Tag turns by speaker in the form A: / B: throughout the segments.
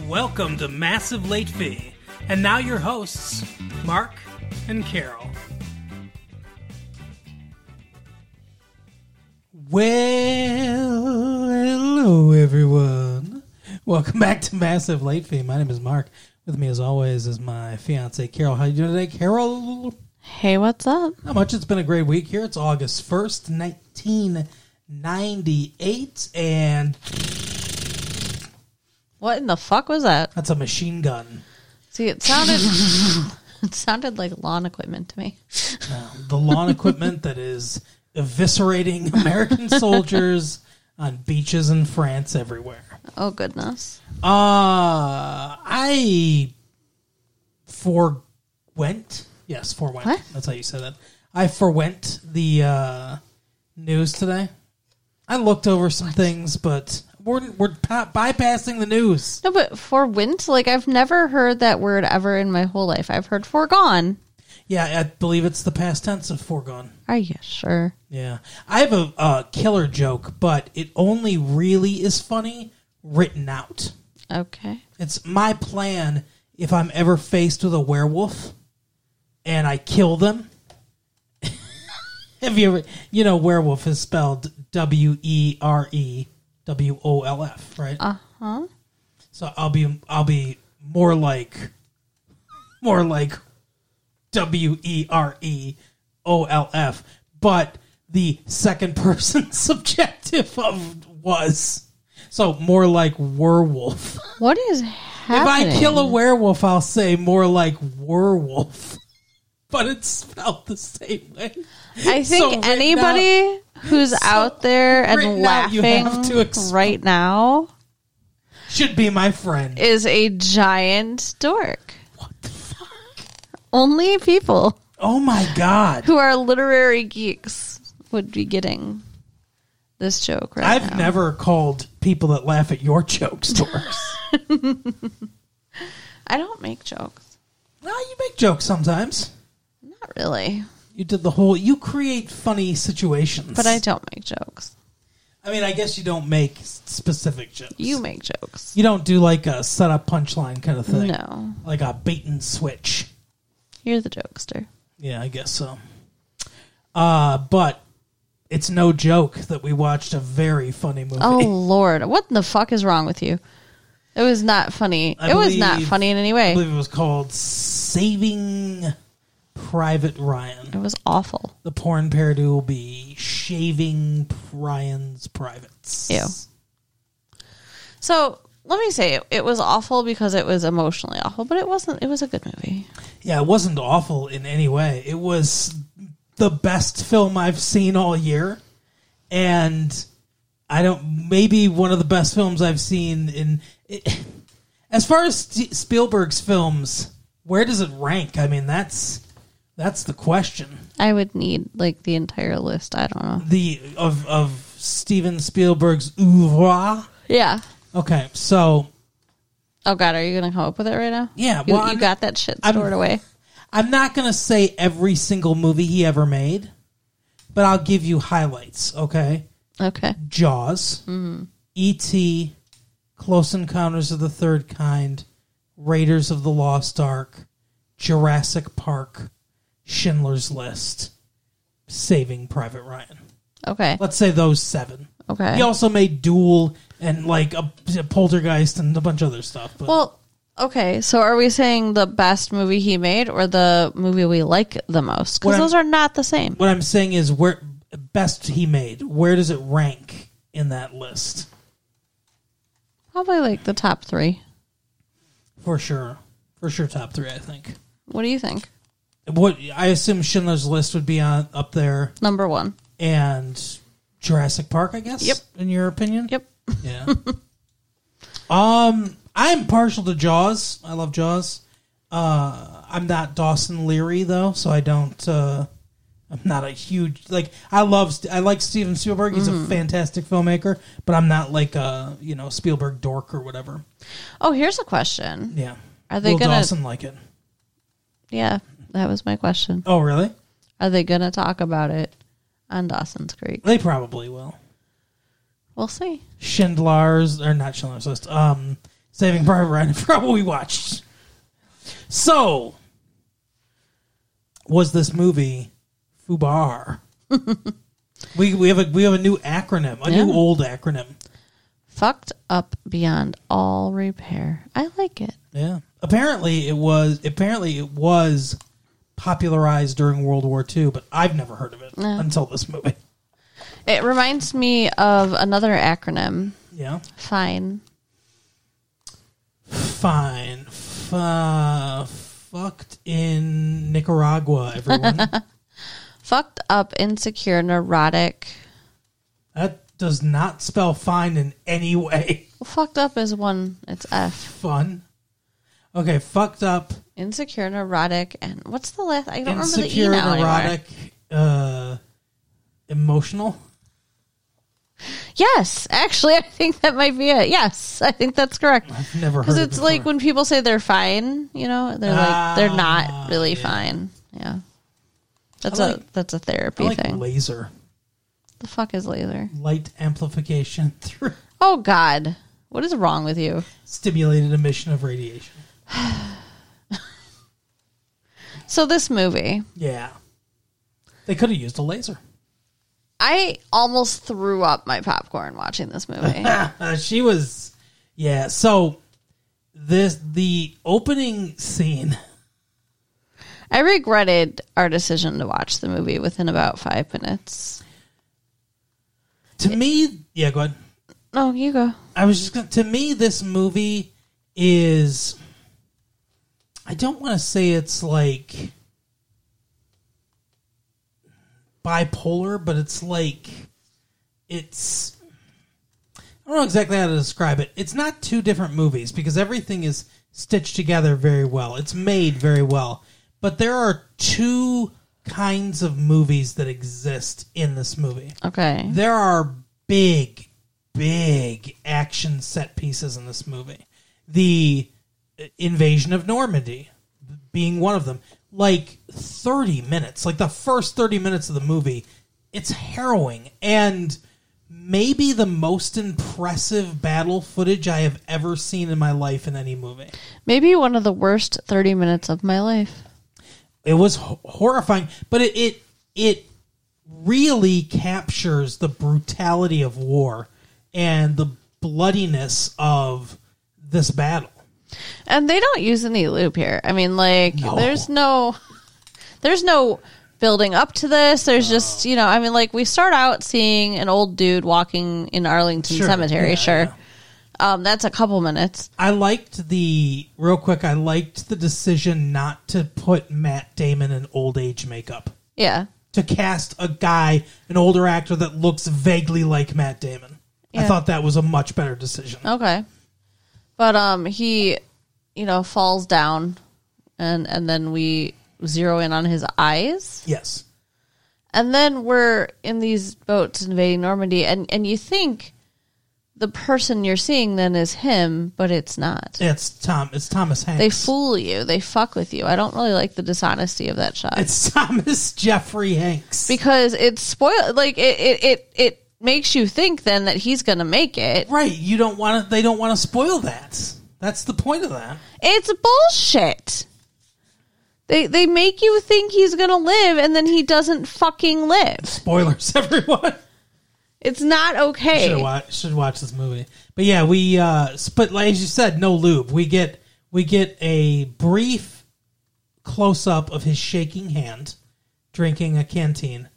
A: Welcome to Massive Late Fee. And now your hosts, Mark and Carol. Well, hello everyone. Welcome back to Massive Late Fee. My name is Mark. With me as always is my fiance Carol. How you doing today, Carol?
B: Hey, what's up?
A: Not much. It's been a great week here. It's August 1st, 1998 and
B: What in the fuck was that?
A: that's a machine gun.
B: See, it sounded it sounded like lawn equipment to me.
A: the lawn equipment that is eviscerating American soldiers on beaches in France everywhere.
B: Oh goodness.
A: Uh I forwent. Yes, forwent.
B: What?
A: That's how you say that. I forwent the uh, news today. I looked over some things, but we're we're pa- bypassing the news.
B: No, but for wint, like I've never heard that word ever in my whole life. I've heard foregone.
A: Yeah, I believe it's the past tense of foregone.
B: Are you sure?
A: Yeah, I have a, a killer joke, but it only really is funny written out.
B: Okay.
A: It's my plan if I'm ever faced with a werewolf and I kill them. Have you ever, you know, werewolf is spelled W E R E W O L F, right?
B: Uh huh.
A: So I'll be, I'll be more like, more like W E R E O L F, but the second person subjective of was so more like werewolf.
B: What is
A: If? I kill a werewolf, I'll say more like werewolf. But it's spelled the same way.
B: I
A: So
B: think
A: written
B: anybody who's out there and
A: you
B: laughing
A: to
B: right now
A: Should be my friend.
B: is a giant dork. What the fuck? Only people
A: Oh my god.
B: who are literary geeks would be getting this joke right
A: I've
B: now.
A: never called people that laugh at your jokes dorks.
B: I don't make jokes.
A: no, you make jokes sometimes.
B: Not really.
A: You did the whole. You create funny situations,
B: But I don't make jokes.
A: I mean, I guess you don't make specific jokes.
B: You make jokes.
A: You don't do like a setup punchline kind of thing.
B: No.
A: Like a bait and switch.
B: You're the jokester.
A: Yeah, I guess so. Uh, but it's no joke that we watched a very funny movie.
B: Oh Lord. What the fuck is wrong with you? It was not funny.
A: I
B: it was not funny in any way.
A: I believe it was called Saving Private Ryan.
B: It was awful.
A: The porn parody will be Shaving Ryan's Privates.
B: Ew. So let me say it, it was awful because it was emotionally awful, but it wasn't it was a good movie.
A: Yeah, it wasn't awful in any way. It was the best film I've seen all year, and I don't maybe one of the best films I've seen in. It, as far as Spielberg's films, where does it rank? I mean, that's that's the question.
B: I would need like the entire list. I don't know.
A: The of of Steven Spielberg's oeuvre.
B: Yeah.
A: Okay, so
B: Oh God, are you gonna come up with it right now?
A: Yeah,
B: You,
A: well,
B: you
A: I'm-
B: got that shit
A: I'm-
B: stored away.
A: I'm not going to say every single movie he ever made, but I'll give you highlights. Okay.
B: Okay.
A: Jaws, mm-hmm. E.T., Close Encounters of the Third Kind, Raiders of the Lost Ark, Jurassic Park, Schindler's List, Saving Private Ryan.
B: Okay.
A: Let's say those seven.
B: Okay.
A: He also made Duel and like a, a Poltergeist and a bunch of other stuff. But
B: Well, okay. So are we saying the best movie he made or the movie we like the most? Because those are not the same.
A: what I'm saying is where best he made. Where does it rank in that list?
B: Probably like the top three.
A: For sure, for sure, top three. I think.
B: What do you think?
A: What I assume Schindler's List would be on up there,
B: Number one.
A: and Jurassic Park. I guess.
B: Yep.
A: In your opinion.
B: Yep.
A: Yeah. um, I'm partial to Jaws. I love Jaws. Uh, I'm not Dawson Leery though, so I don't. Uh, I'm not a huge like. I love. I like Steven Spielberg. He's
B: Mm-hmm.
A: a fantastic filmmaker, but I'm not like a you know Spielberg dork or whatever.
B: Oh, here's a question.
A: Yeah.
B: Are they
A: Will
B: gonna?
A: Dawson like it?
B: Yeah, that was my question.
A: Oh, really?
B: Are they gonna talk about it on Dawson's Creek?
A: They probably will.
B: We'll see.
A: Schindler's or not Schindler's List. Um, Saving Private Ryan. I forgot what we watched. So, was this movie FUBAR? we we have a we have a new acronym, a
B: Yeah.
A: new old acronym.
B: Fucked up beyond all repair. I like it.
A: Yeah. Apparently it was apparently it was popularized during World War II, but I've never heard of it
B: Yeah.
A: until this movie.
B: It reminds me of another acronym.
A: Yeah.
B: Fine.
A: Fine. F- uh, fucked in Nicaragua, everyone.
B: Fucked up, insecure, neurotic.
A: that does not spell fine in any way.
B: Well, fucked up is one. It's F.
A: Fun. Okay, fucked up,
B: Insecure, neurotic, and what's the last? I don't
A: insecure,
B: remember the E now
A: neurotic, uh, emotional.
B: Yes, actually, I think that might be it. Yes, I think that's correct.
A: I've never heard
B: Because
A: it
B: it's
A: before.
B: like when people say they're fine, you know, they're like they're
A: Ah,
B: not really
A: yeah.
B: fine. Yeah, that's
A: I
B: a
A: like-
B: that's a
A: I
B: therapy
A: like
B: thing.
A: laser.
B: the fuck is laser?
A: Light amplification through
B: Oh God, what is wrong with you?
A: stimulated emission of radiation.
B: So this movie,
A: Yeah. They could have used a laser.
B: I almost threw up my popcorn watching this movie.
A: Uh, she was yeah, so this the opening scene
B: I regretted our decision to watch the movie within about five minutes.
A: to me yeah, go ahead.
B: No, you go.
A: I was just gonna to me this movie is I don't want to say it's like bipolar, but it's like it's I don't know exactly how to describe it. It's not two different movies because everything is stitched together very well. It's made very well. But there are two kinds of movies that exist in this movie.
B: Okay.
A: There are big, big action set pieces in this movie. The invasion of Normandy being one of them. Like 30 minutes, like the first 30 minutes of the movie, it's harrowing and maybe the most impressive battle footage I have ever seen in my life in any movie.
B: Maybe one of the worst 30 minutes of my life.
A: It was ho- horrifying, but it, it it really captures the brutality of war and the bloodiness of this battle.
B: And they don't use any loop here. I mean, like,
A: No.
B: there's no, there's no building up to this. There's just, you know, I mean, like, we start out seeing an old dude walking in Arlington
A: Sure,
B: Cemetery.
A: yeah,
B: sure,
A: yeah.
B: um, that's a couple minutes.
A: I liked the real quick. I liked the decision not to put Matt Damon in old age makeup.
B: Yeah,
A: To cast a guy, an older actor that looks vaguely like Matt Damon. I thought that was a much better decision.
B: okay, but um, he, you know, falls down, and and then we zero in on his eyes.
A: Yes.
B: And then we're in these boats invading Normandy, and, and you think the person you're seeing then is him, but it's not.
A: It's Tom. It's Thomas Hanks.
B: They fool you. They fuck with you. I don't really like the dishonesty of that shot
A: It's Thomas Jeffrey Hanks.
B: because it's spoiled. Like it, it, it, it makes you think then that he's gonna make it.
A: right. You don't want to. They don't want to spoil that. That's the point of that.
B: It's bullshit. They they make you think he's gonna live, and then he doesn't fucking live.
A: Spoilers, everyone.
B: It's not okay.
A: Should watch. Should watch this movie. But yeah, we. uh But like as you said, no lube. We get we get a brief close up of his shaking hand, drinking a canteen,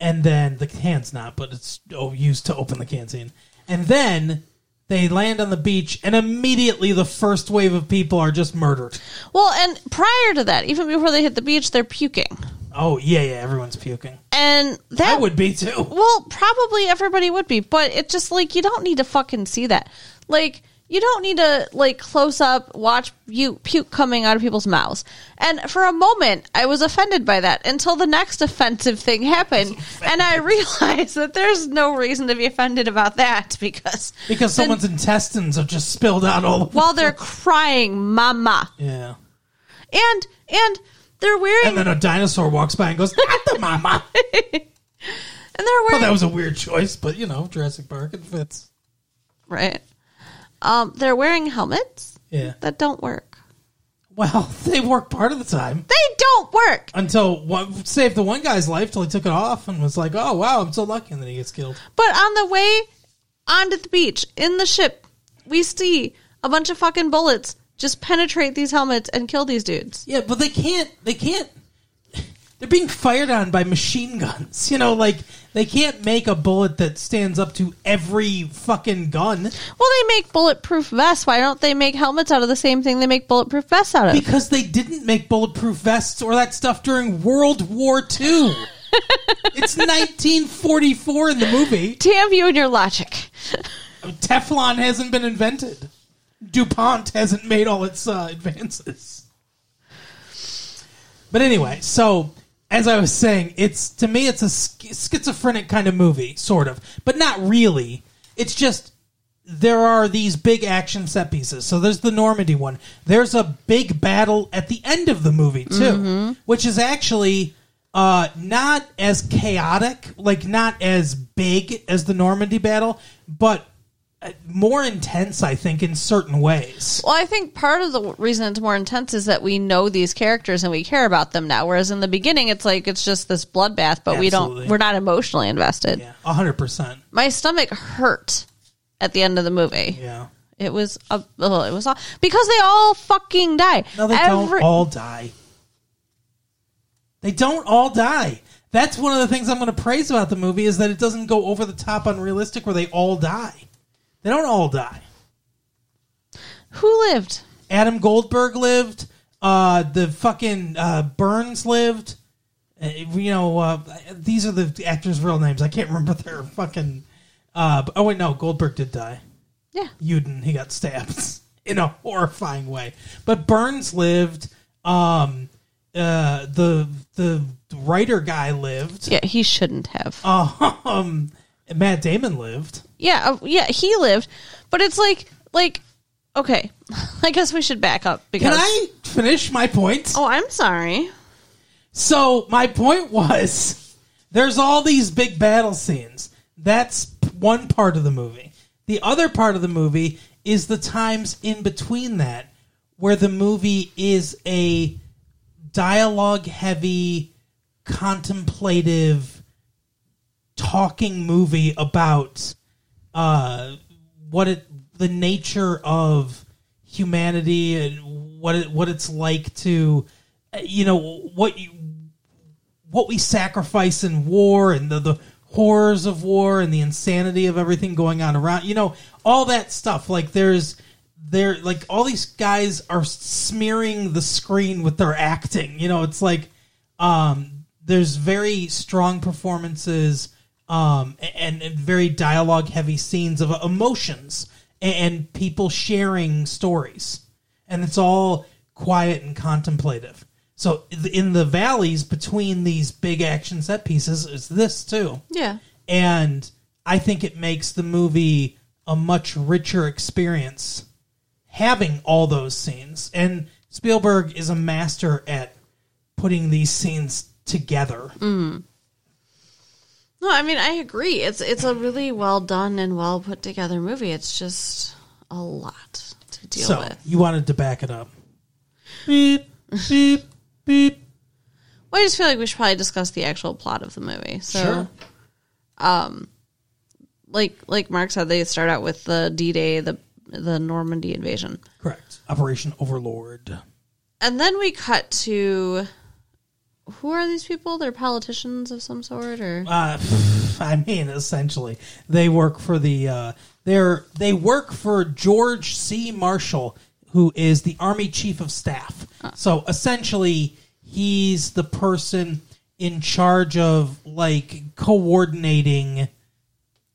A: and then the hand's not, but it's oh, used to open the canteen, and then. They land on the beach, and immediately the first wave of people are just murdered.
B: Well, and prior to that, even before they hit the beach, they're puking.
A: Oh yeah, yeah, everyone's puking.
B: And that
A: I would be too.
B: Well, probably everybody would be, but it's just like you don't need to fucking see that. Like you don't need to like close up watch you puke coming out of people's mouths. And for a moment, I was offended by that until the next offensive thing happened, and I realized that there's no reason to be offended about that because
A: Because
B: then
A: someone's intestines are just spilled out all
B: while they're crying, "Mama,"
A: yeah.
B: and and they're wearing
A: And then a dinosaur walks by and goes, "Not the mama."
B: and they're
A: well,
B: wearing
A: that was a weird choice, but you know, Jurassic Park it fits.
B: right. Um, they're wearing helmets
A: Yeah.
B: that don't work.
A: Well, they work part of the time
B: They don't work.
A: until one saved the one guy's life till he took it off and was like, "Oh wow, I'm so lucky," and then he gets killed.
B: But on the way onto the beach in the ship, we see a bunch of fucking bullets just penetrate these helmets and kill these dudes.
A: Yeah, but they can't. They can't. They're being fired on by machine guns. You know, like they can't make a bullet that stands up to every fucking gun
B: Well, they make bulletproof vests. Why don't they make helmets out of the same thing they make bulletproof vests out of?
A: because they didn't make bulletproof vests or that stuff during World War II. it's 1944 in the movie.
B: Damn you and your logic.
A: Teflon hasn't been invented. DuPont hasn't made all its uh, advances. But anyway, so as I was saying, it's to me it's a sch- schizophrenic kind of movie, sort of, but not really. It's just there are these big action set pieces. So there's the Normandy one. There's a big battle at the end of the movie too, which is actually uh, not as chaotic, like not as big as the Normandy battle, but Uh, more intense, I think, in certain ways.
B: Well, I think part of the reason it's more intense is that we know these characters and we care about them now. Whereas in the beginning, it's like it's just this bloodbath, but we don't. We're not emotionally invested.
A: Yeah, hundred percent.
B: My stomach hurt at the end of the movie.
A: Yeah.
B: It was a, it was all, because they all fucking die.
A: No, they
B: Every-
A: don't all die. They don't all die. That's one of the things I'm going to praise about the movie is that it doesn't go over the top unrealistic where they all die. They don't all die.
B: Who lived?
A: Adam Goldberg lived. Uh, the fucking uh, Burns lived. Uh, you know, uh, these are the actors' real names. I can't remember their fucking. Uh, but- oh wait, no, Goldberg did die.
B: Yeah.
A: Uden, he got stabbed in a horrifying way. But Burns lived. Um, uh, the the writer guy lived.
B: Yeah, he shouldn't have.
A: Um, Matt Damon lived.
B: Yeah, uh, yeah, he lived. But it's like, like, okay. I guess we should back up because.
A: Can I finish my point?
B: Oh, I'm sorry.
A: So my point was, there's all these big battle scenes. That's one part of the movie. The other part of the movie is the times in between that, where the movie is a dialogue heavy, contemplative, talking movie about uh, what it, the nature of humanity and what it, what it's like to, you know, what you, what we sacrifice in war and the, the horrors of war and the insanity of everything going on around you know all that stuff. Like there's there like all these guys are smearing the screen with their acting. You know it's like um there's very strong performances um and, and very dialogue heavy scenes of emotions and, and people sharing stories and it's all quiet and contemplative so in the valleys between these big action set pieces is this too
B: Yeah.
A: and I think it makes the movie a much richer experience having all those scenes. And Spielberg is a master at putting these scenes together.
B: No, I mean I agree. It's it's a really well done and well put together movie. It's just a lot to deal
A: so
B: with.
A: you wanted to back it up. Beep, beep, beep.
B: Well, I just feel like we should probably discuss the actual plot of the movie. So,
A: Sure.
B: Um, like like Mark said, they start out with the D Day, the the Normandy invasion,
A: Correct. Operation Overlord.
B: and then we cut to who are these people? They're politicians of some sort, or
A: Uh, I mean, essentially, they work for the. Uh, they're they work for George C. Marshall, who is the Army Chief of Staff. So essentially, he's the person in charge of like coordinating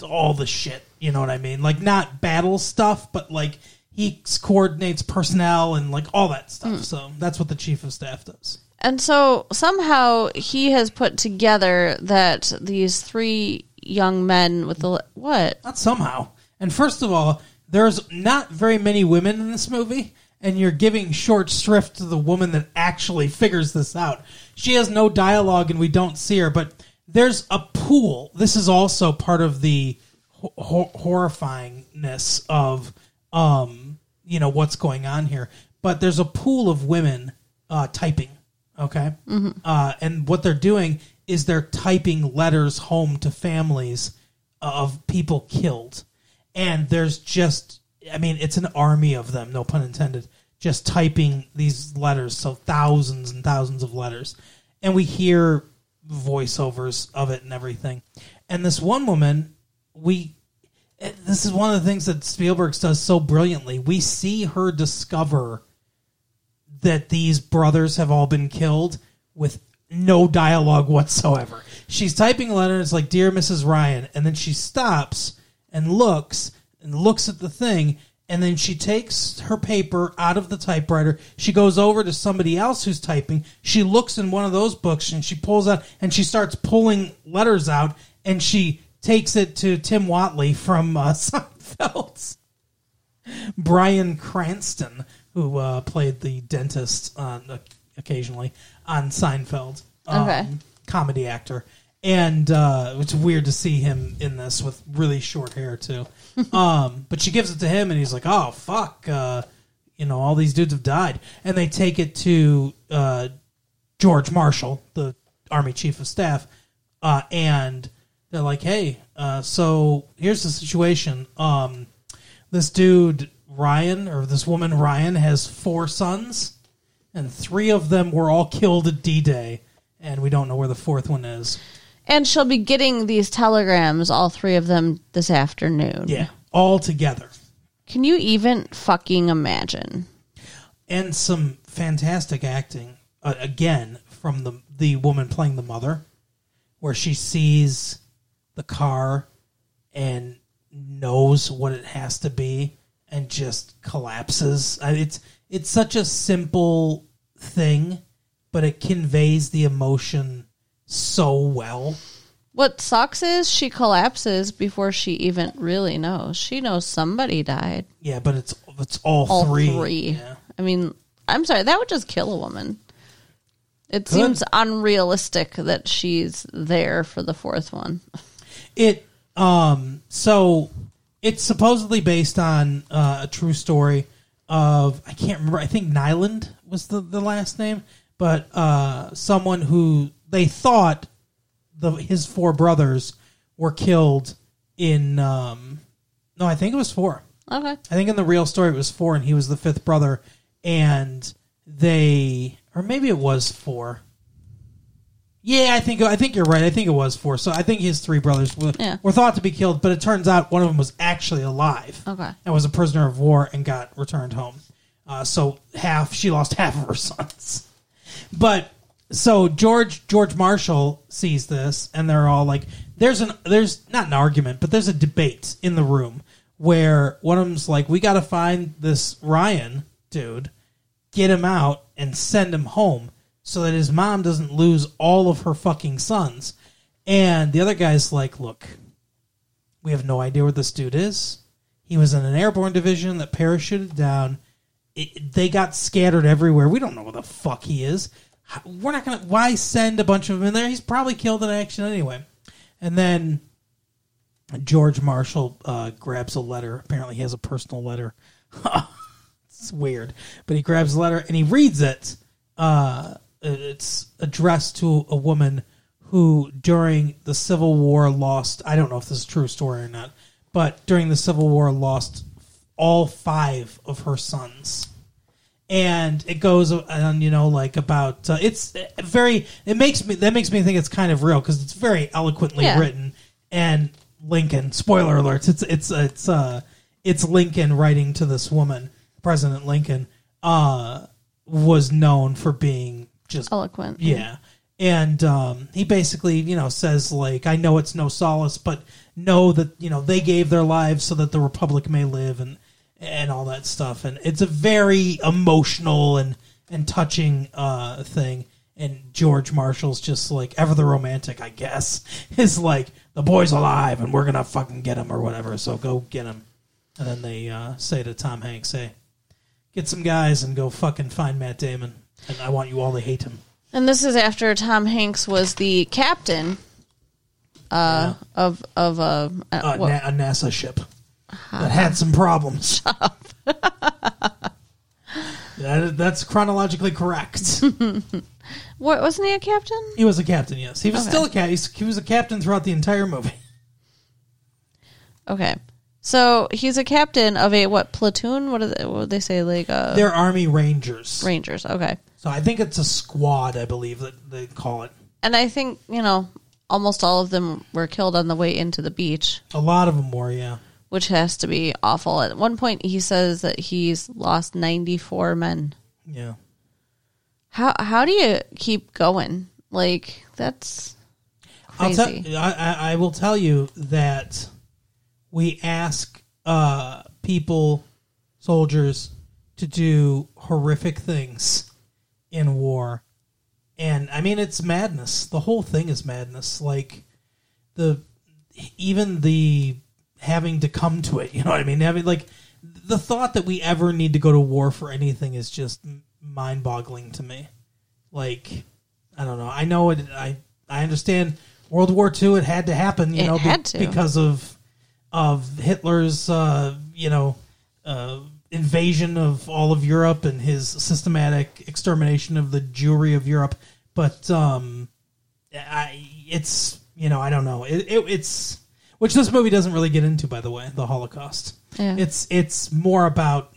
A: all the shit. You know what I mean? Like not battle stuff, but like he coordinates personnel and like all that stuff. So that's what the Chief of Staff does.
B: And so somehow he has put together that these three young men with the what?
A: Not somehow. And first of all, there's not very many women in this movie, and you're giving short shrift to the woman that actually figures this out. She has no dialogue, and we don't see her, but there's a pool. This is also part of the ho- ho- horrifyingness of, um, you know what's going on here. But there's a pool of women uh, typing. Okay, uh, and what they're doing is they're typing letters home to families of people killed, and there's just I mean it's an army of them, no pun intended, just typing these letters, so thousands and thousands of letters, and we hear voiceovers of it and everything, and this one woman we this is one of the things that Spielberg does so brilliantly. We see her discover that these brothers have all been killed with no dialogue whatsoever. She's typing a letter and it's like, Dear Mrs. Ryan. And then she stops and looks and looks at the thing. And then she takes her paper out of the typewriter. She goes over to somebody else who's typing. She looks in one of those books and she pulls out and she starts pulling letters out and she takes it to Tim Whatley from uh, Seinfeld. Bryan Cranston, who uh, played the dentist on, occasionally on Seinfeld. Um,
B: Okay.
A: Comedy actor. And uh, it's weird to see him in this with really short hair, too. um, but she gives it to him, and he's like, oh, fuck. Uh, you know, all these dudes have died. And they take it to uh, George Marshall, the Army Chief of Staff, uh, and they're like, "Hey, uh, so here's the situation. Um, this dude Ryan or this woman Ryan has four sons, and three of them were all killed at D-Day, and we don't know where the fourth one is.
B: And she'll be getting these telegrams, all three of them, this afternoon.
A: Yeah, all together,
B: Can you even fucking imagine?
A: and some fantastic acting uh, again from the the woman playing the mother, where she sees the car and knows what it has to be and just collapses. I- It's it's such a simple thing, but it conveys the emotion so well.
B: What sucks is she collapses before she even really knows. She knows somebody died.
A: Yeah, but it's it's all,
B: All
A: three.
B: three.
A: Yeah.
B: I mean, I'm sorry, that would just kill a woman. It
A: Could.
B: seems unrealistic that she's there for the fourth one.
A: It um so it's supposedly based on uh, a true story of I can't remember I think Niland was the, the last name, but uh someone who they thought the his four brothers were killed in um no I think it was four.
B: Okay.
A: I think in the real story it was four, and he was the fifth brother, and they, or maybe it was four. Yeah, I think I think you're right. I think it was four. So I think his three brothers were,
B: Yeah.
A: were thought to be killed, but it turns out one of them was actually alive
B: Okay.
A: and was a prisoner of war and got returned home. Uh, so half she lost half of her sons. But so George George Marshall sees this, and they're all like, "There's an there's not an argument, but there's a debate in the room where one of them's like, we got to find this Ryan dude, get him out, and send him home so that his mom doesn't lose all of her fucking sons." And the other guy's like, "Look, we have no idea where this dude is. He was in an airborne division that parachuted down. It, they got scattered everywhere. We don't know where the fuck he is. We're not gonna. Why send a bunch of them in there? He's probably killed in action anyway. And then George Marshall uh, grabs a letter. Apparently, he has a personal letter. it's weird, but he grabs a letter and he reads it. Uh, it's addressed to a woman who, during the Civil War, lost. I don't know if this is a true story or not, but during the Civil War, lost all five of her sons and it goes on you know like about uh, it's very it makes me that makes me think it's kind of real because it's very eloquently
B: Yeah.
A: written and lincoln spoiler alerts it's it's it's uh it's lincoln writing to this woman president lincoln uh was known for being just
B: Eloquent.
A: yeah. And um, he basically, you know, says like, "I know it's no solace, but know that you know they gave their lives so that the republic may live," and and all that stuff. And it's a very emotional and and touching uh, thing. And George Marshall's just like ever the romantic, I guess, is like the boy's alive and we're gonna fucking get him or whatever. So go get him. And then they uh, say to Tom Hanks, "Hey, get some guys and go fucking find Matt Damon, and I want you all to hate him."
B: And this is after Tom Hanks was the captain uh, of of a uh,
A: a, Na- a NASA ship that had some problems. That, that's chronologically correct.
B: What wasn't he a captain?
A: he was a captain, yes. He was
B: Okay.
A: still a captain. He was a captain throughout the entire movie.
B: Okay. So he's a captain of a what platoon? What do they, what would they say? Like uh,
A: They're Army Rangers.
B: Rangers. Okay.
A: So I think it's a squad, I believe that they call it.
B: And I think you know almost all of them were killed on the way into the beach,
A: A lot of them were, yeah.
B: which has to be awful. At one point, he says that he's lost ninety four men.
A: Yeah.
B: How how do you keep going? Like that's
A: I'll
B: crazy.
A: I, I I will tell you that we ask uh, people, soldiers, to do horrific things in war, and I mean it's madness. The whole thing is madness. Like the even the having to come to it. You know what I mean? Having like the thought that we ever need to go to war for anything is just mind boggling to me. Like I don't know. I know it. I I understand World War II. It had to happen. You
B: It
A: know, be- because of of Hitler's uh, you know uh, invasion of all of Europe and his systematic extermination of the Jewry of Europe. But um, I it's you know I don't know. It, it, it's which this movie doesn't really get into. By the way, the Holocaust.
B: Yeah.
A: It's it's more about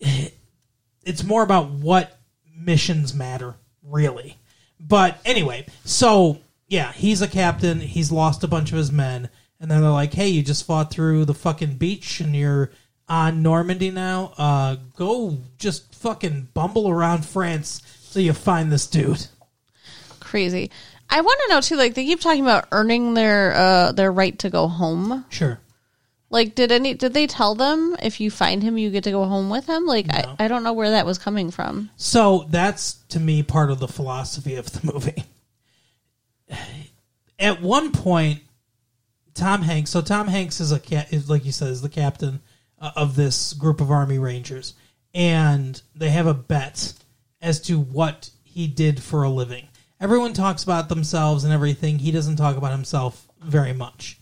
A: it's more about what missions matter, really. But anyway, so yeah, he's a captain. He's lost a bunch of his men, and then they're like, "Hey, you just fought through the fucking beach, and you're on Normandy now. Uh, go just fucking bumble around France till you find this dude."
B: crazy. I want to know too. Like they keep talking about earning their uh their right to go home.
A: Sure.
B: Like did any did they tell them if you find him you get to go home with him? Like
A: No.
B: I, I don't know where that was coming from.
A: So that's to me part of the philosophy of the movie. At one point, Tom Hanks. So Tom Hanks is a cat, is like you said, is the captain uh, of this group of Army Rangers, and they have a bet as to what he did for a living. Everyone talks about themselves and everything. He doesn't talk about himself very much,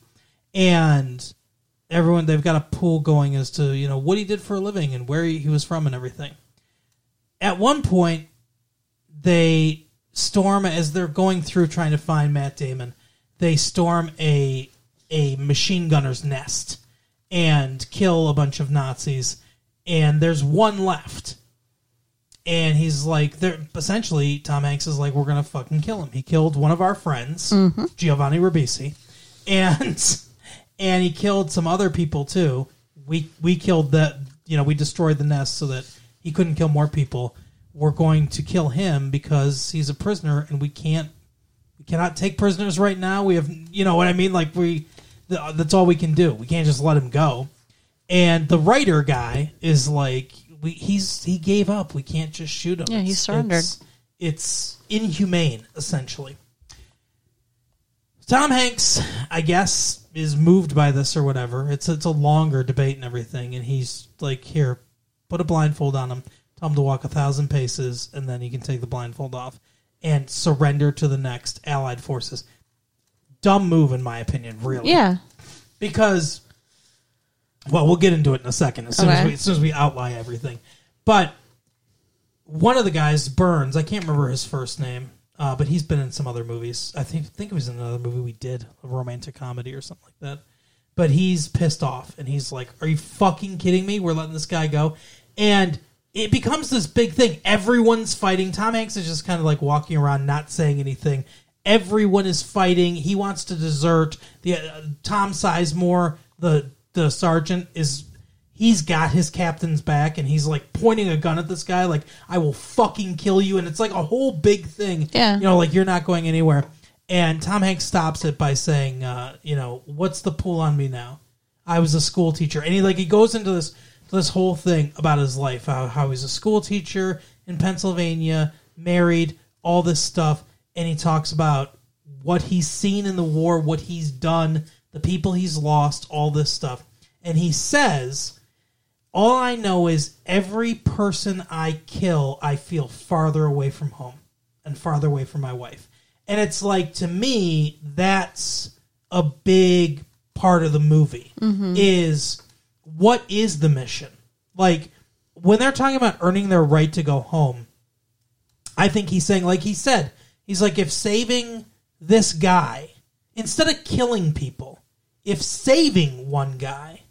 A: and everyone they've got a pool going as to you know what he did for a living and where he, he was from and everything at one point they storm as they're going through trying to find Matt Damon. They storm a a machine gunner's nest and kill a bunch of Nazis. And there's one left. And he's like, they're essentially Tom Hanks is like, we're gonna fucking kill him. He killed one of our friends, mm-hmm. Giovanni Ribisi, and and he killed some other people too. We we killed that, you know, we destroyed the nest so that he couldn't kill more people. We're going to kill him because he's a prisoner, and we can't we cannot take prisoners right now. We have, you know what I mean? Like we, that's all we can do. We can't just let him go. And the writer guy is like, we he's he gave up. We can't just shoot him.
B: Yeah, he surrendered.
A: It's, it's inhumane, essentially. Tom Hanks, I guess, is moved by this or whatever. It's it's a longer debate and everything, and he's like, "Here, put a blindfold on him. Tell him to walk a thousand paces, and then he can take the blindfold off and surrender to the next Allied forces." Dumb move, in my opinion, really.
B: Yeah.
A: Because, well, we'll get into it in a second as soon as we as soon as we outline everything. But one of the guys, Burns, I can't remember his first name, uh, but he's been in some other movies. I think think it was in another movie we did, a romantic comedy or something like that. But he's pissed off and he's like, "Are you fucking kidding me? We're letting this guy go." And it becomes this big thing. Everyone's fighting. Tom Hanks is just kind of like walking around, not saying anything. Everyone is fighting. He wants to desert. The uh, Tom Sizemore, the the sergeant, is he's got his captain's back and he's like pointing a gun at this guy like i will fucking kill you and it's like a whole big thing
B: Yeah.
A: you know like you're not going anywhere and tom hanks stops it by saying uh, you know what's the pull on me now i was a school teacher and he like he goes into this this whole thing about his life how, how he's a school teacher in pennsylvania married all this stuff and he talks about what he's seen in the war what he's done the people he's lost all this stuff and he says all I know is every person I kill, I feel farther away from home and farther away from my wife. And it's like to me, that's a big part of the movie. Mm-hmm. Is what is the mission? Like when they're talking about earning their right to go home, I think he's saying, like he said, he's like, if saving this guy, instead of killing people, if saving one guy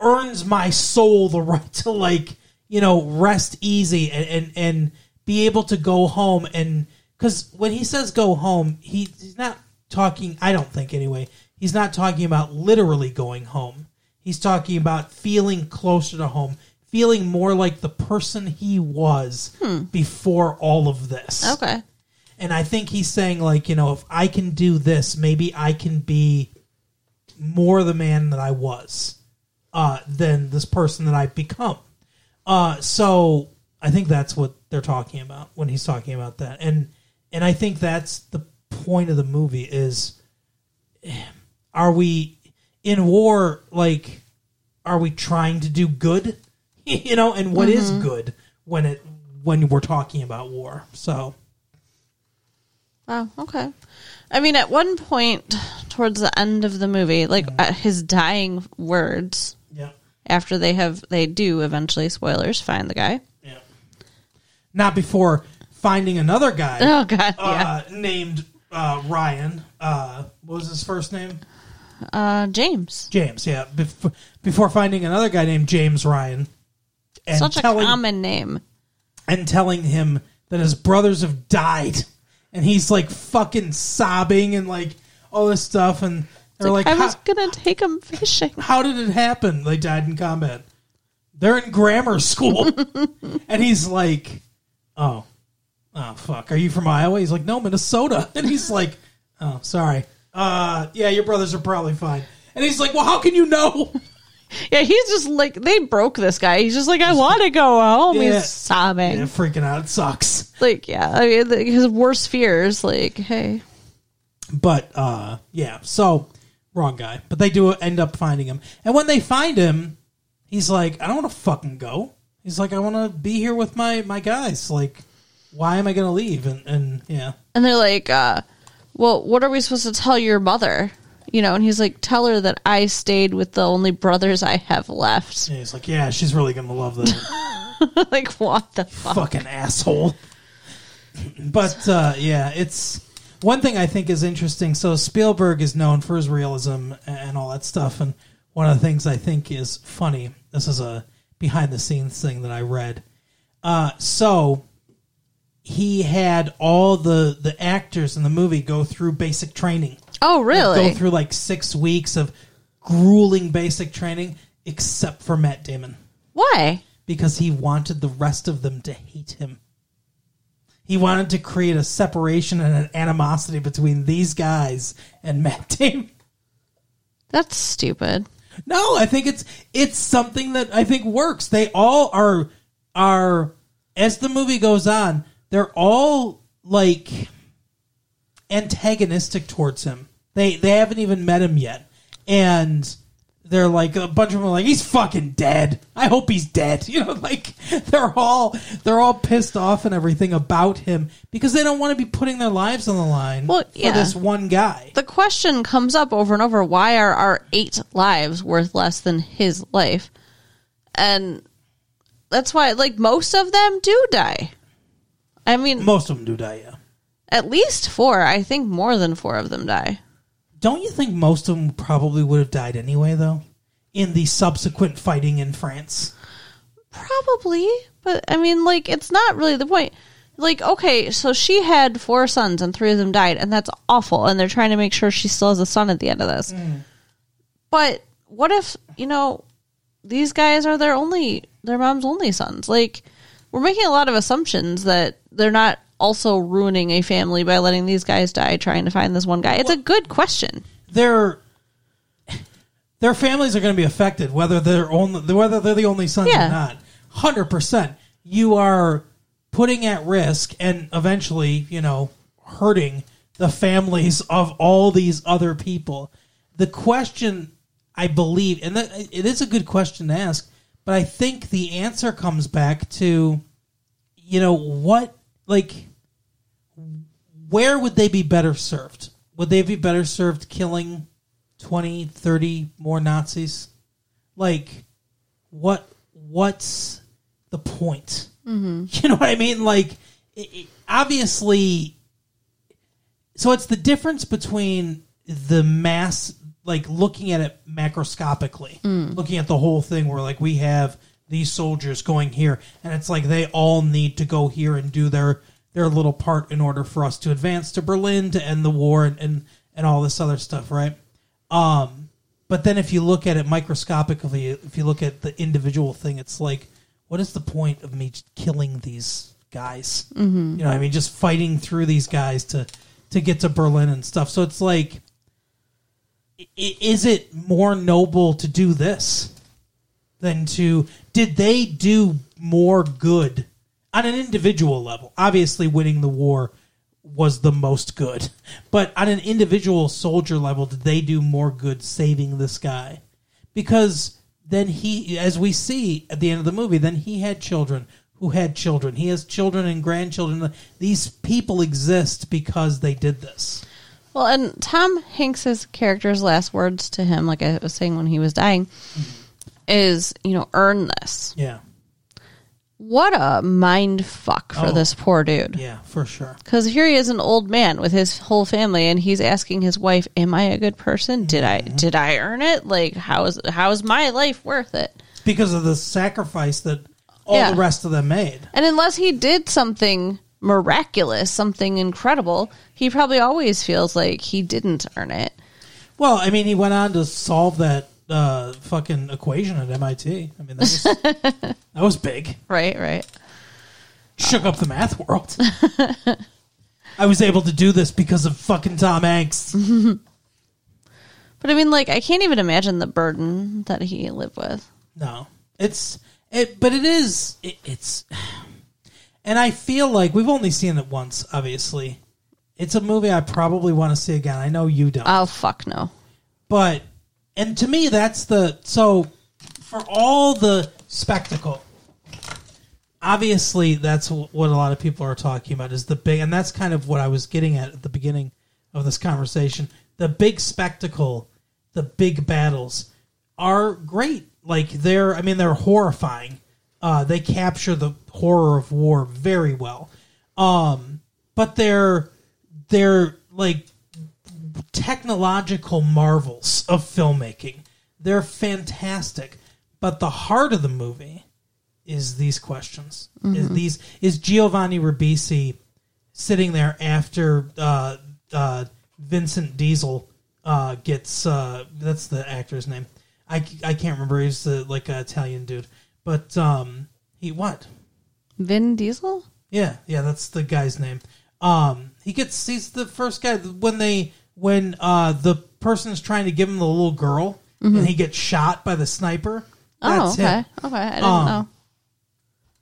A: earns my soul the right to like, you know, rest easy and and, and be able to go home and because when he says go home, he, he's not talking. I don't think anyway. He's not talking about literally going home. He's talking about feeling closer to home, feeling more like the person he was before all of this.
B: Okay.
A: And I think he's saying, like, you know, if I can do this, maybe I can be more the man that I was uh, than this person that I've become. Uh, so I think that's what they're talking about when he's talking about that. And and I think that's the point of the movie is are we in war like are we trying to do good? you know, and what is good when it when we're talking about war. So
B: Oh, Okay. I mean, at one point towards the end of the movie, like at his dying words,
A: yeah.
B: after they have they do eventually spoilers find the guy.
A: Yeah. Not before finding another guy
B: Oh God. Yeah.
A: uh, named uh, Ryan. Uh, what was his first name?
B: Uh, James.
A: James. Yeah. Bef- before finding another guy named James Ryan, and
B: Such a
A: telling
B: common name.
A: and telling him that his brothers have died, and he's like fucking sobbing and like all this stuff, and they're like,
B: I
A: "How-
B: was gonna take him fishing.
A: how did it happen? They died in combat. They're in grammar school. and he's like, oh, oh, fuck. Are you from Iowa? He's like, no, Minnesota. And he's like, oh, sorry. Uh, yeah, your brothers are probably fine. And he's like, well, how can you know?
B: Yeah, he's just like they broke this guy. He's just like, I want to go home.
A: Yeah.
B: He's sobbing.
A: Yeah, freaking out. It sucks.
B: Like, yeah, I mean, the- his worst fears. Like, hey,
A: But, uh, yeah, so wrong guy. But they do end up finding him. And when they find him, he's like, I don't want to fucking go. He's like, I want to be here with my, my guys. Like, why am I going to leave? And, and yeah.
B: and they're like, uh, well, what are we supposed to tell your mother? You know, and he's like, tell her that I stayed with the only brothers I have left.
A: And he's like, yeah, she's really going to love that
B: like, what the fuck?
A: fucking asshole. But, uh, yeah, it's one thing I think is interesting. So Spielberg is known for his realism and all that stuff. And one of the things I think is funny, this is a behind the scenes thing that I read. Uh, so he had all the, the actors in the movie go through basic training.
B: Oh, really?
A: Go through like six weeks of grueling basic training, except for Matt Damon
B: Why?
A: because he wanted the rest of them to hate him. He wanted to create a separation and an animosity between these guys and Matt Damon.
B: That's stupid.
A: No, I think it's it's something that I think works. They all are are as the movie goes on, they're all like antagonistic towards him. They they haven't even met him yet. And they're like a bunch of them are like he's fucking dead. I hope he's dead. You know, like they're all they're all pissed off and everything about him because they don't want to be putting their lives on the line
B: Well,
A: for this one guy.
B: The question comes up over and over why are our eight lives worth less than his life? And that's why, like, most of them do die. I mean,
A: Most of them do die, yeah.
B: At least four. I think more than four of them die.
A: Don't you think most of them probably would have died anyway, though? In the subsequent fighting in France?
B: Probably, but I mean, like, it's not really the point. Like, okay, so she had four sons and three of them died, and that's awful. And they're trying to make sure she still has a son at the end of this. Mm. But what if you know these guys are their only their mom's only sons? Like, we're making a lot of assumptions that they're not also ruining a family by letting these guys die trying to find this one guy. It's a good question.
A: Their their families are going to be affected, whether they're only whether they're the only sons
B: Yeah.
A: or not. Hundred percent, you are putting at risk and eventually, you know, hurting the families of all these other people. The question, I believe, and it is a good question to ask, but I think the answer comes back to, you know, what like where would they be better served? Would they be better served killing 20, 30 more Nazis? Like what what's the point? Mm-hmm. You know what I mean? Like, it, it, obviously, so it's the difference between the mass, like looking at it macroscopically, looking at the whole thing, where like we have these soldiers going here, and it's like they all need to go here and do their their little part in order for us to advance to Berlin to end the war and and, and all this other stuff, right? Um, but then if you look at it microscopically, if you look at the individual thing, it's like, what is the point of me killing these guys? Mm-hmm. You know, I mean, just fighting through these guys to to get to Berlin and stuff. So it's like, is it more noble to do this than to? Did they do more good on an individual level? Obviously, winning the war was the most good. But on an individual soldier level, did they do more good saving this guy? Because then he, as we see at the end of the movie, then he had children who had children. He has children and grandchildren. These people exist because they did this.
B: Well, and Tom Hanks's character's last words to him, like I was saying when he was dying, mm-hmm. is you know earn this.
A: Yeah.
B: What a mind fuck for
A: Oh.
B: this poor dude.
A: Yeah, for sure.
B: Because here he is, an old man with his whole family, and he's asking his wife, "Am I a good person? Did I
A: Mm-hmm.
B: did I earn it? Like how is how is my life worth it?"
A: Because of the sacrifice that all
B: Yeah.
A: the rest of them made.
B: And unless he did something miraculous, something incredible, he probably always feels like he didn't earn it.
A: Well, I mean, he went on to solve that uh, fucking equation at MIT. I mean, that was that was big.
B: Right, right.
A: Shook up the math world. I was able to do this because of fucking Tom Hanks.
B: But I mean, like, I can't even imagine the burden that he lived with.
A: No, it's it, but it is it, it's, and I feel like we've only seen it once. Obviously, it's a movie I probably want to see again. I know you don't.
B: Oh fuck no.
A: but and to me that's the so for all the spectacle obviously that's what a lot of people are talking about is the big and that's kind of what i was getting at at the beginning of this conversation. The big spectacle the big battles are great. Like they're i mean they're horrifying. Uh, they capture the horror of war very well. Um, but they're they're like technological marvels of filmmaking. They're fantastic, but the heart of the movie is these questions. Is these is Giovanni Ribisi sitting there after uh, uh, Vincent Diesel uh, gets uh, that's the actor's name. I, I can't remember. He's the like Italian dude, but um, he what?
B: Vin Diesel?
A: Yeah, yeah, that's the guy's name. Um, he gets he's the first guy when they when uh the person's trying to give him the little girl and he gets shot by the sniper.
B: Oh,
A: That's
B: okay.
A: him.
B: Okay. I didn't
A: Um,
B: know.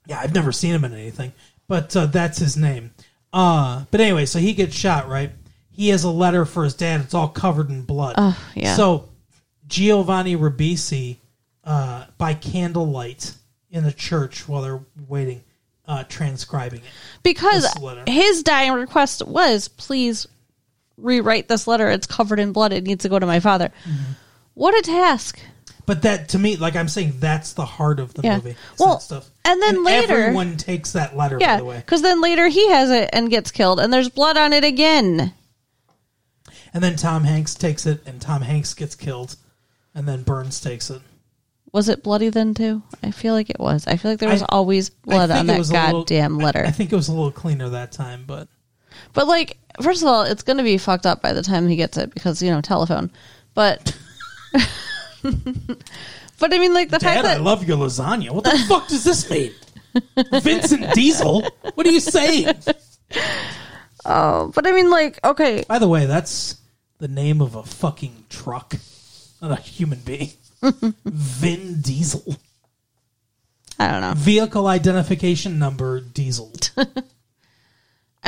A: Yeah, I've never seen him in anything, but uh, that's his name. Uh, but anyway, so he gets shot. Right, he has a letter for his dad. It's all covered in blood.
B: Oh, yeah.
A: So Giovanni Ribisi, uh, by candlelight in a church while they're waiting, uh, transcribing it.
B: Because
A: this letter.
B: his dying request was, please rewrite this letter. It's covered in blood. It needs to go to my father.
A: Mm-hmm.
B: What a task.
A: But that to me, like I'm saying, that's the heart of the
B: Yeah.
A: movie. It's
B: Well,
A: stuff.
B: and then later-
A: everyone takes that letter. By
B: Yeah.
A: the way,
B: Because then later he has it and gets killed, and there's blood on it again.
A: and then Tom Hanks takes it, and Tom Hanks gets killed, and then Burns takes it.
B: Was it bloody then too? I feel like it was. I feel like there was
A: I-
B: always blood on that
A: a little-
B: goddamn letter.
A: I think it was a little cleaner that time, but
B: But like, first of all, it's going to be fucked up by the time he gets it because you know telephone. But, but I mean, like the fact
A: Dad, I love your lasagna. What the fuck does this mean? Vincent Diesel? What are you saying?
B: oh, but I mean, like, okay,
A: By the way, that's the name of a fucking truck, not a human being. Vin Diesel.
B: I don't know.
A: Vehicle identification number Diesel.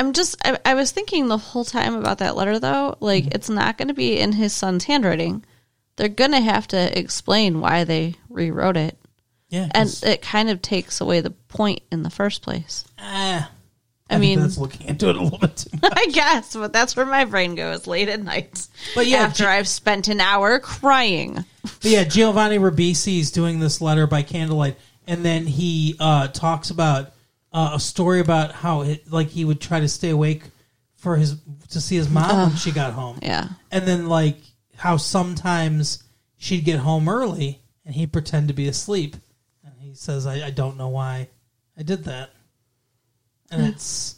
B: I'm just, I, I was thinking the whole time about that letter though. Like,
A: Mm-hmm.
B: it's not going to be in his son's handwriting. They're going to have to explain why they rewrote it,
A: Yeah,
B: And it kind of takes away the point in the first place.
A: Ah,
B: I,
A: I,
B: mean,
A: that's looking into it a little bit too much.
B: I guess, but that's where my brain goes late at night.
A: But yeah,
B: after
A: Gi-
B: I've spent an hour crying.
A: But yeah, Giovanni Ribisi is doing this letter by candlelight, and then he uh, talks about uh, a story about how it, like he would try to stay awake for his to see his mom when she got home.
B: Yeah.
A: and then like how sometimes she'd get home early and he'd pretend to be asleep, and he says, "I, I don't know why I did that," and it's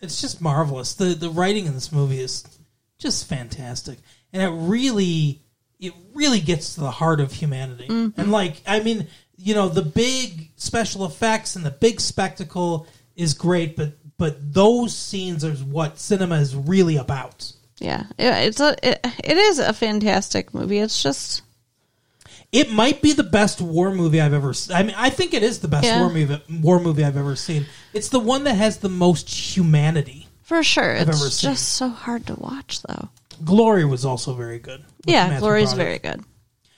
A: it's just marvelous. the The writing in this movie is just fantastic, and it really it really gets to the heart of humanity. And like, I mean, you know, the big special effects and the big spectacle is great, but but those scenes are what cinema is really about.
B: Yeah. It, it's a it, it is a fantastic movie. It's just
A: It might be the best war movie I've ever. I mean, I think it is the best
B: Yeah.
A: war movie war movie I've ever seen. It's the one that has the most humanity.
B: for sure.
A: ever
B: It's
A: seen.
B: just so hard to watch though.
A: Glory was also very good.
B: Yeah, Glory's
A: Broderick.
B: very good.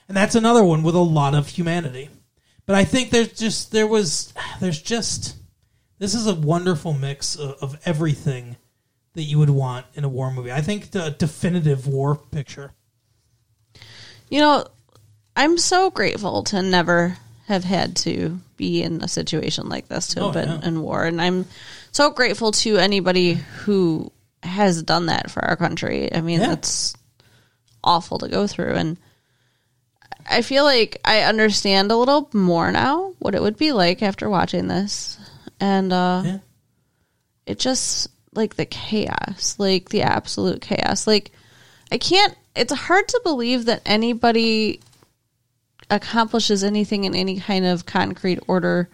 A: and that's another one with a lot of humanity. But I think there's just there was there's just this is a wonderful mix of, of everything that you would want in a war movie. I think the definitive war picture.
B: You know, I'm so grateful to never have had to be in a situation like this to have
A: Oh,
B: been
A: yeah.
B: in war, and I'm so grateful to anybody who has done that for our country. I mean,
A: Yeah.
B: it's awful to go through, and I feel like I understand a little more now what it would be like after watching this, and uh,
A: Yeah.
B: it just like the chaos, like the absolute chaos. Like I can't. It's hard to believe that anybody accomplishes anything in any kind of concrete order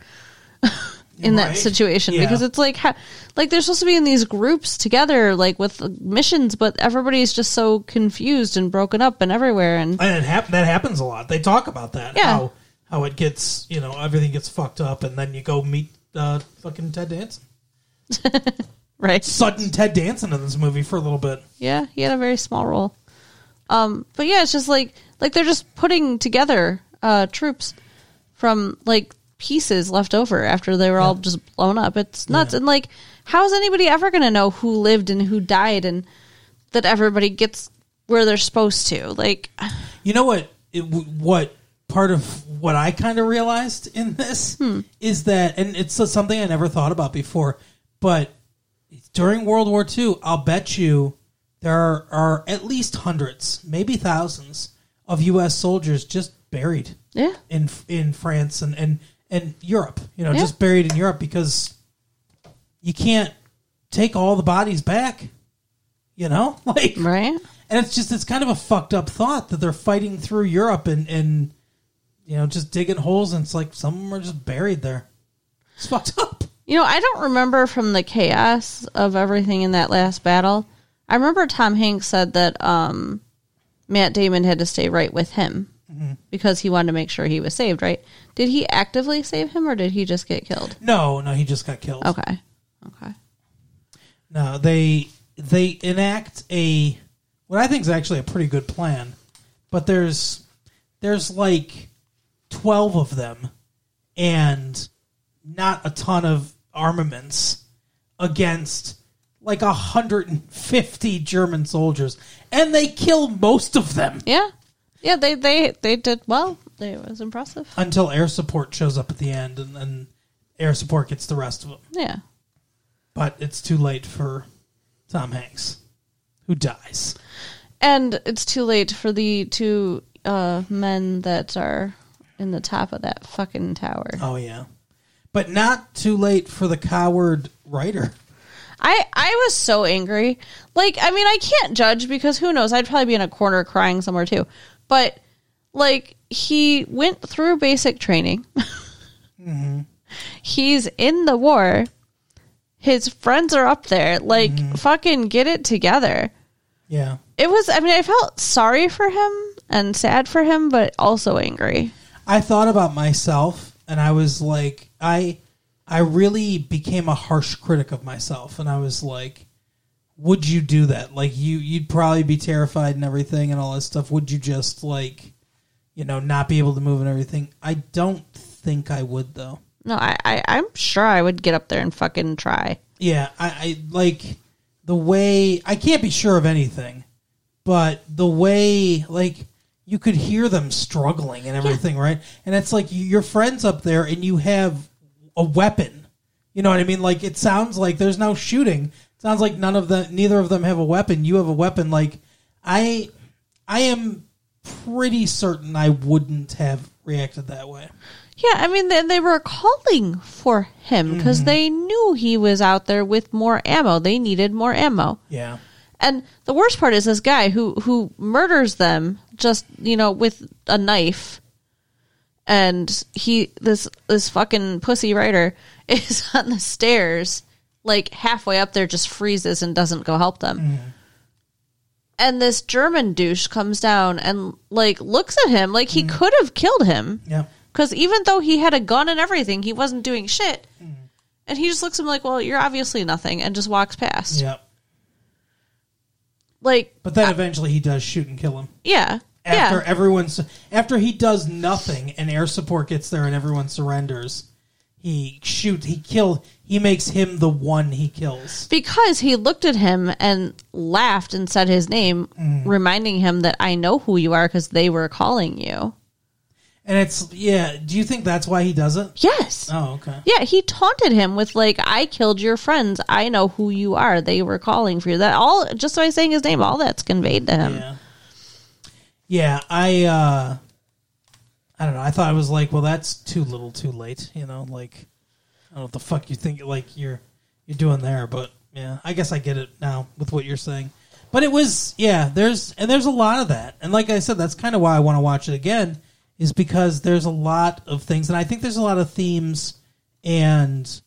B: in that
A: Right.
B: situation
A: Yeah.
B: because it's like ha- like they're supposed to be in these groups together like with missions but everybody's just so confused and broken up and everywhere and
A: And it hap- that happens a lot. They talk about that.
B: Yeah.
A: How how it gets you know everything gets fucked up, and then you go meet uh, fucking Ted Danson.
B: right
A: Sudden Ted Danson in this movie for a little bit.
B: Yeah, he had a very small role. Um, but yeah, it's just like like they're just putting together uh, troops from like pieces left over after they were all just blown up. It's nuts. And like, how is anybody ever going to know who lived and who died, and that everybody gets where they're supposed to? Like,
A: You know what? It, what part of what I kind of realized in this hmm. is that, and it's something I never thought about before, but during World War II, I'll bet you there are, are at least hundreds, maybe thousands, of U.S. soldiers just buried
B: yeah,
A: in in France and and and Europe. You know,
B: Yeah.
A: just buried in Europe because you can't take all the bodies back. You know, like
B: right.
A: and it's just it's kind of a fucked up thought that they're fighting through Europe and and you know just digging holes and it's like some of them are just buried there. It's fucked up.
B: You know, I don't remember from the chaos of everything in that last battle. I remember Tom Hanks said that um, Matt Damon had to stay right with him because he wanted to make sure he was saved, right? Did he actively save him or did he just get killed?
A: No, no, he just got killed.
B: Okay. Okay.
A: No, they they enact a what I think is actually a pretty good plan, but there's there's like twelve of them, and not a ton of armaments against like hundred and fifty German soldiers, and they kill most of them
B: Yeah. Yeah, they they they did well. It was impressive.
A: until air support shows up at the end, and then air support gets the rest of them.
B: Yeah.
A: But it's too late for Tom Hanks, who dies.
B: And it's too late for the two uh, men that are in the top of that fucking tower.
A: Oh yeah, but not too late for the coward writer.
B: I I was so angry. Like, I mean, I can't judge because who knows? I'd probably be in a corner crying somewhere too. But like, he went through basic training. Mm-hmm. He's in the war. His friends are up there. Like, mm-hmm. fucking get it together.
A: Yeah,
B: It was. I mean, I felt sorry for him and sad for him, but also angry.
A: I thought about myself, and I was like, I, I really became a harsh critic of myself, and I was like, would you do that? Like you, you'd probably be terrified and everything and all that stuff. Would you just like, you know, not be able to move and everything? I don't think I would though.
B: No, I, I I'm sure I would get up there and fucking try.
A: Yeah, I, I like the way I can't be sure of anything, but the way like you could hear them struggling and everything, right? And it's like your friends up there, and you have a weapon. You know what I mean? Like it sounds like there's no shooting. Sounds like none of the neither of them have a weapon. You have a weapon. Like I, I am pretty certain I wouldn't have reacted that way.
B: Yeah, I mean, they, they were calling for him because mm-hmm. they knew he was out there with more ammo. They needed more ammo.
A: Yeah.
B: And the worst part is this guy who who murders them just you know with a knife, and he this this fucking pussy writer is on the stairs like halfway up there just freezes and doesn't go help them. And this German douche comes down and like looks at him like he mm. could have killed him
A: Yeah.
B: because even though he had a gun and everything, he wasn't doing shit. Mm. And he just looks at him like, "Well, you're obviously nothing," and just walks past.
A: Yeah.
B: Like,
A: But then eventually he does shoot and kill him.
B: yeah,
A: After
B: yeah,
A: everyone's after he does nothing and air support gets there and everyone surrenders, he shoot he kill he makes him the one he kills.
B: because he looked at him and laughed and said his name, reminding him that I know who you are because they were calling you.
A: And it's yeah, do you think that's why he does it?
B: Yes.
A: Oh, okay.
B: Yeah, he taunted him with like, "I killed your friends. I know who you are. They were calling for you." That all just by saying his name, all that's conveyed to him.
A: Yeah. Yeah, I uh I don't know. I thought it was like, well, that's too little, too late. You know, like I don't know what the fuck you think like you're you're doing there, but yeah, I guess I get it now with what you're saying. But it was yeah, there's and there's a lot of that, and like I said, that's kind of why I want to watch it again, is because there's a lot of things, and I think there's a lot of themes and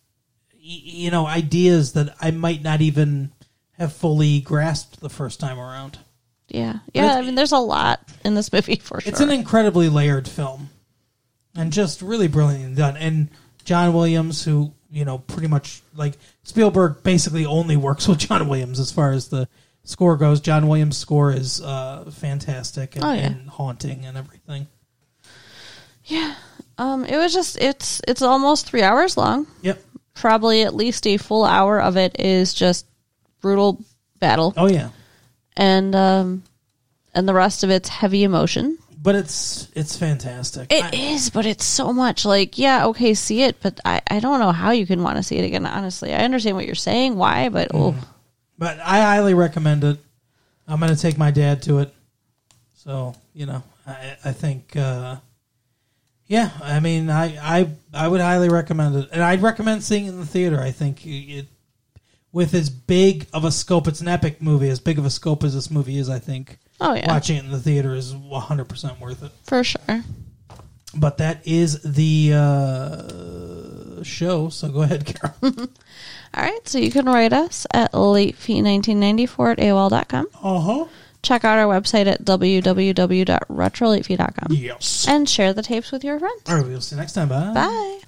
A: you know ideas that I might not even have fully grasped the first time around.
B: Yeah, yeah. I mean, there's a lot in this movie for sure.
A: It's an incredibly layered film, and just really brilliantly done. And John Williams, who you know, pretty much like Spielberg, basically only works with John Williams as far as the score goes. John Williams' score is uh, fantastic and,
B: Oh, yeah.
A: and haunting and everything.
B: yeah. Um, it was just it's it's almost three hours long.
A: Yep.
B: Probably at least a full hour of it is just brutal battle,
A: Oh yeah,
B: and um, and the rest of it's heavy emotion.
A: But it's it's fantastic.
B: It
A: I-
B: is, but it's so much like, yeah, okay, see it, but I, I don't know how you can want to see it again, honestly. I understand what you're saying, why, but oh,
A: But I highly recommend it. I'm going to take my dad to it. So, you know, I, I think, uh, yeah, I mean, I, I, I would highly recommend it. And I'd recommend seeing it in the theater. I think it, with as big of a scope, it's an epic movie, as big of a scope as this movie is, I think
B: oh yeah,
A: watching it in the theater is 100% worth it.
B: for sure.
A: But that is the uh, show. So go ahead, Carol.
B: All right, so you can write us at latefee1994 at AOL.com.
A: uh huh.
B: Check out our website at www.retrolatefee.com.
A: Yes.
B: And share the tapes with your friends.
A: All right, we'll see you next time. Bye.
B: Bye.